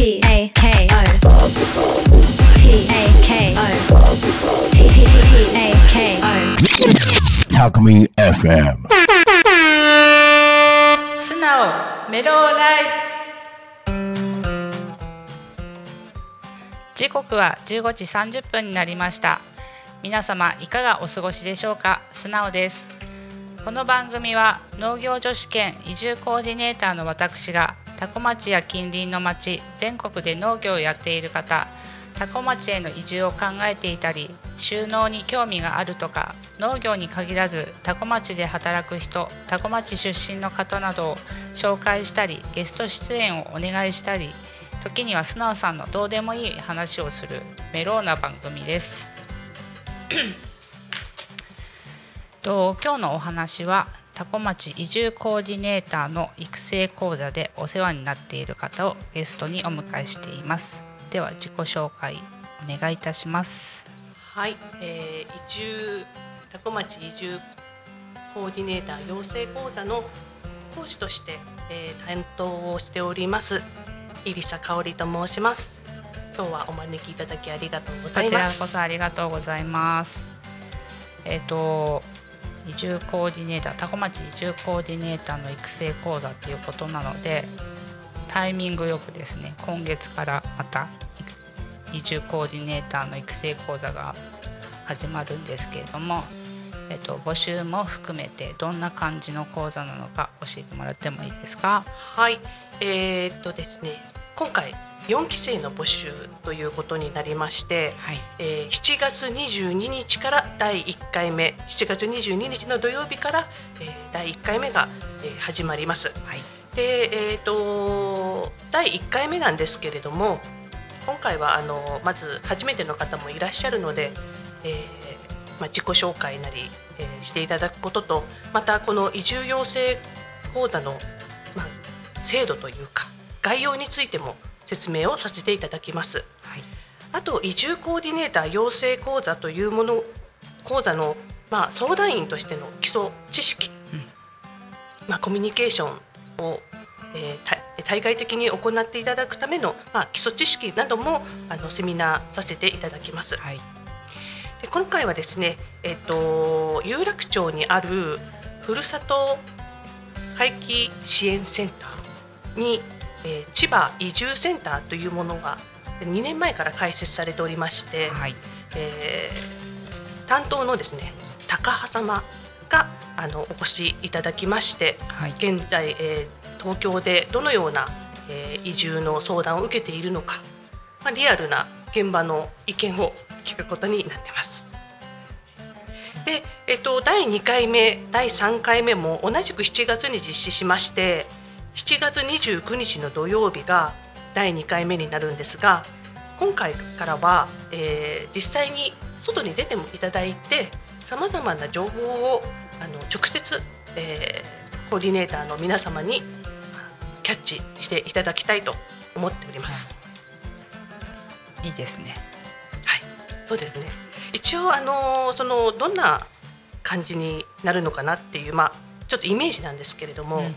P A K O P A K O P A K O Talk Me FM. 素直メローライ時刻は15時30分になりました。皆様いかがお過ごしでしょうか？素直です。この番組は農業女子兼移住コーディネーターの私が多古町や近隣の町全国で農業をやっている方多古町への移住を考えていたり収納に興味があるとか農業に限らず多古町で働く人多古町出身の方などを紹介したりゲスト出演をお願いしたり時には素直さんのどうでもいい話をするメローな番組です。と今日のお話は多古町移住コーディネーターの育成講座でお世話になっている方をゲストにお迎えしています。では自己紹介お願いいたします。はい、えー、移住多古町移住コーディネーター養成講座の講師として、えー、担当をしております入佐香織と申します。今日はお招きいただきありがとうござこちらいます。こそありがとうございます。えっ、と移住コーディネーター多古町移住コーディネーターの育成講座ということなのでタイミングよくですね今月からまた移住コーディネーターの育成講座が始まるんですけれども、えっと、募集も含めてどんな感じの講座なのか教えてもらってもいいですか？はい、えー、っとですね今回4期生の募集ということになりまして、はいえー7月22日から第1回目7月22日の土曜日から、えー第1回目が、えー始まります。はいで、えー、と第1回目なんですけれども今回はあのまず初めての方もいらっしゃるので、えーまあ、自己紹介なり、えーしていただくこととまたこの移住養成講座の、まあ、制度というか概要についても説明をさせていただきます。はいあと移住コーディネーター養成講座というもの講座の、まあ、相談員としての基礎知識、うんまあ、コミュニケーションを、えーた対外的に行っていただくための、まあ、基礎知識などもあのセミナーさせていただきます。はいで今回はですね、えっと、有楽町にあるふるさと回帰支援センターに、えー千葉移住センターというものが2年前から開設されておりまして、はいえー担当のですね高羽様があのお越しいただきましてはい現在、えー東京でどのような、えー移住の相談を受けているのか、まあ、リアルな現場の意見を聞くことになってます。で、えっと、第2回目第3回目も同じく7月に実施しまして7月29日の土曜日が第2回目になるんですが今回からは、えー実際に外に出てもいただいてさまざまな情報をあの直接、えーコーディネーターの皆様にキャッチしていただきたいと思っております。いいですねはい、そうですね。一応あのそのどんな感じになるのかなっていうまあちょっとイメージなんですけれども、うん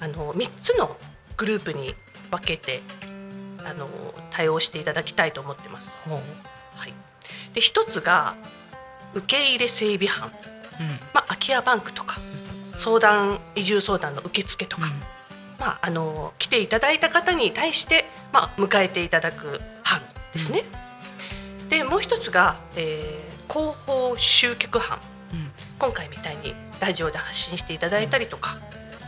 あの三つのグループに分けてあの対応していただきたいと思ってます。ほうはい。で一つが受け入れ整備班、うんまあ空き家バンクとか相談移住相談の受付とか。うんまあ、あの来ていただいた方に対して、まあ、迎えていただく班ですね。でもう一つが、えー広報集客班うん今回みたいにラジオで発信していただいたりとか、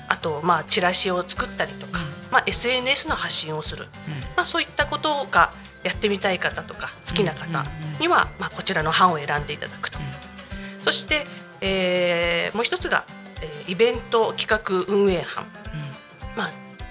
あと、まあ、チラシを作ったりとか、まあ、SNS の発信をする、まあ、そういったことがやってみたい方とか好きな方には、まあ、こちらの班を選んでいただくと。そして、えーもう一つが、えーイベント企画運営班。まあ、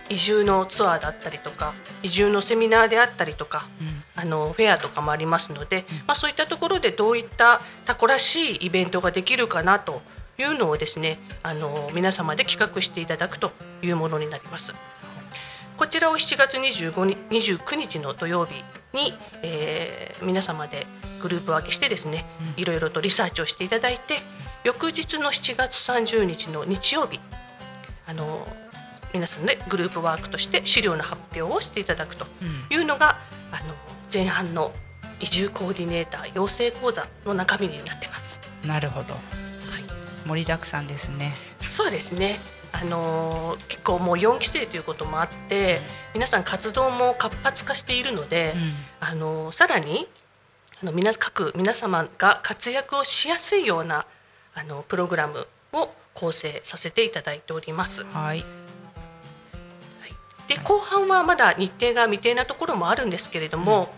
移住のツアーだったりとか移住のセミナーであったりとかうん。あのフェアとかもありますので、まあ、そういったところでどういったタコらしいイベントができるかなというのをですねあの皆様で企画していただくというものになります。こちらを7月25日29日の土曜日に、えー皆様でグループ分けしてですね、いろいろとリサーチをしていただいて翌日の7月30日の日曜日あの皆さんでグループワークとして資料の発表をしていただくとうんいうのがあの前半の移住コーディネーター養成講座の中身になってます。なるほどはい盛りだくさんですね。そうですね。あのー結構もう4期生ということもあって、皆さん活動も活発化しているので、うん。あのーさらにあの皆各皆様が活躍をしやすいようなあのプログラムを構成させていただいております。はい。で後半はまだ日程が未定なところもあるんですけれども、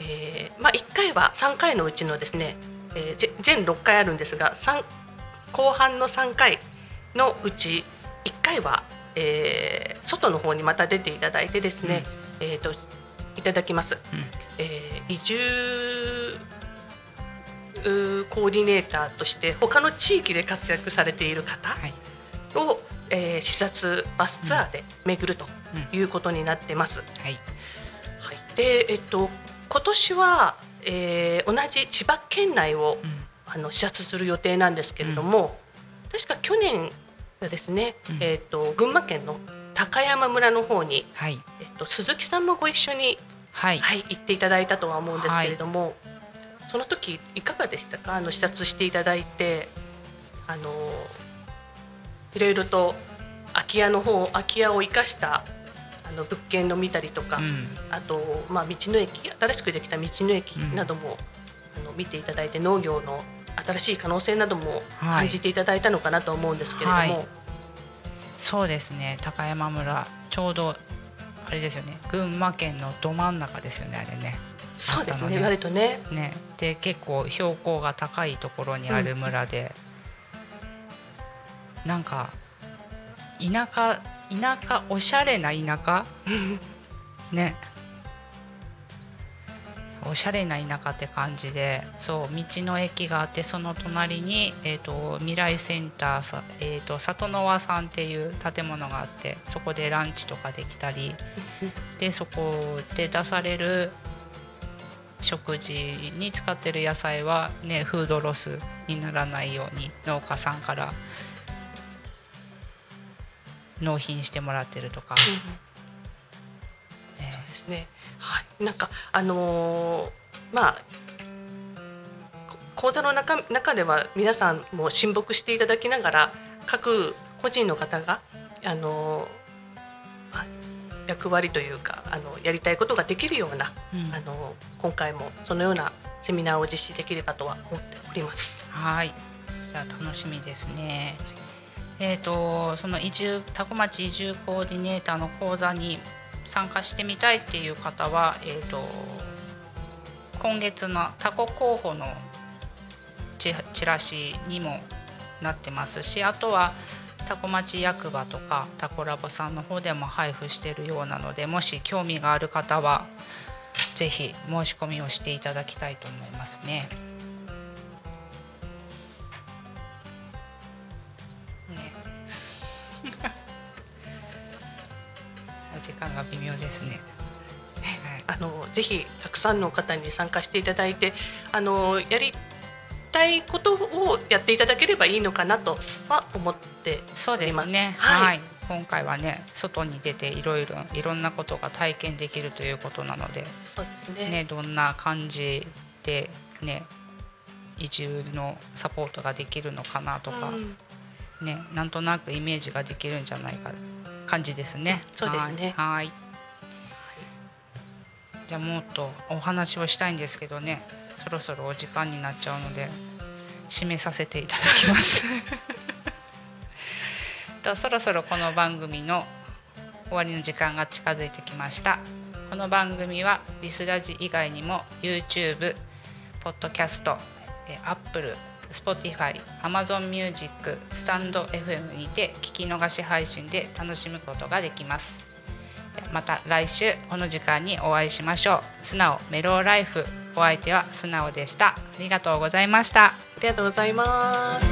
えーまあ、1回は3回のうちのですね、えーぜ全6回あるんですが3後半の3回のうち1回は、えー外の方にまた出ていただいてですね、えー、といただきます、うん。えー移住コーディネーターとして他の地域で活躍されている方、はい。を、えー視察バスツアーで巡るということになってます。はい。はい、で、えっと今年は、えー同じ千葉県内をうんあの視察する予定なんですけれども、確か去年がですね、うん。えっと群馬県の高山村の方に、はい。えっと鈴木さんもご一緒に、はい。はい、行っていただいたとは思うんですけれども、その時いかがでしたか？あの視察していただいてあのいろいろと空き家の方空き家を生かしたあの物件の見たりとか、うん。あと、まあ、道の駅新しくできた道の駅なども、あの見ていただいて農業の新しい可能性などもはい。感じていただいたのかなと思うんですけれども、はい。そうですね。高山村ちょうどあれですよね。群馬県のど真ん中ですよねあれね。そうですね。ね割とね。ね。で結構標高が高いところにある村で、なんか田舎田舎おしゃれな田舎？ねおしゃれな田舎って感じでそう道の駅があってその隣に、えー、と未来センターさ、えー、と里の輪さんっていう建物があってそこでランチとかできたりでそこで出される食事に使ってる野菜は、ね、フードロスにならないように農家さんから納品してもらってるとか、ですね。はい、なんかあのーまあこ講座の中中では皆さんも親睦していただきながら各個人の方があのーまあ役割というかあのやりたいことができるような、うんあの今回もそのようなセミナーを実施できればとは思っております。はい楽しみですね。えー、とその移住多古町移住コーディネーターの講座に参加してみたいっていう方は、えー、と今月のタコ候補のチラシにもなってますしあとはタコ町役場とかタコラボさんの方でも配布してるようなのでもし興味がある方はぜひ申し込みをしていただきたいと思います。ねが微妙ですね。はいあのぜひたくさんの方に参加していただいてあのやりたいことをやっていただければいいのかなとは思ってそうですね。はいはい。今回はね、外に出ていろいろいろんなことが体験できるということなので、そうですねね、どんな感じでね、移住のサポートができるのかなとか、うんね、なんとなくイメージができるんじゃないか感じですね。そうですねはい。はいじゃあもっとお話をしたいんですけどね、そろそろお時間になっちゃうので締めさせていただきます。とそろそろこの番組の終わりの時間が近づいてきました。この番組はリスラジ以外にも YouTube、ポッドキャスト、えー Apple、Spotify、Amazon Music、スタンド FM にて聞き逃し配信で楽しむことができます。また来週この時間にお会いしましょう。素直メローライフお相手は素直でした。ありがとうございました。ありがとうございます。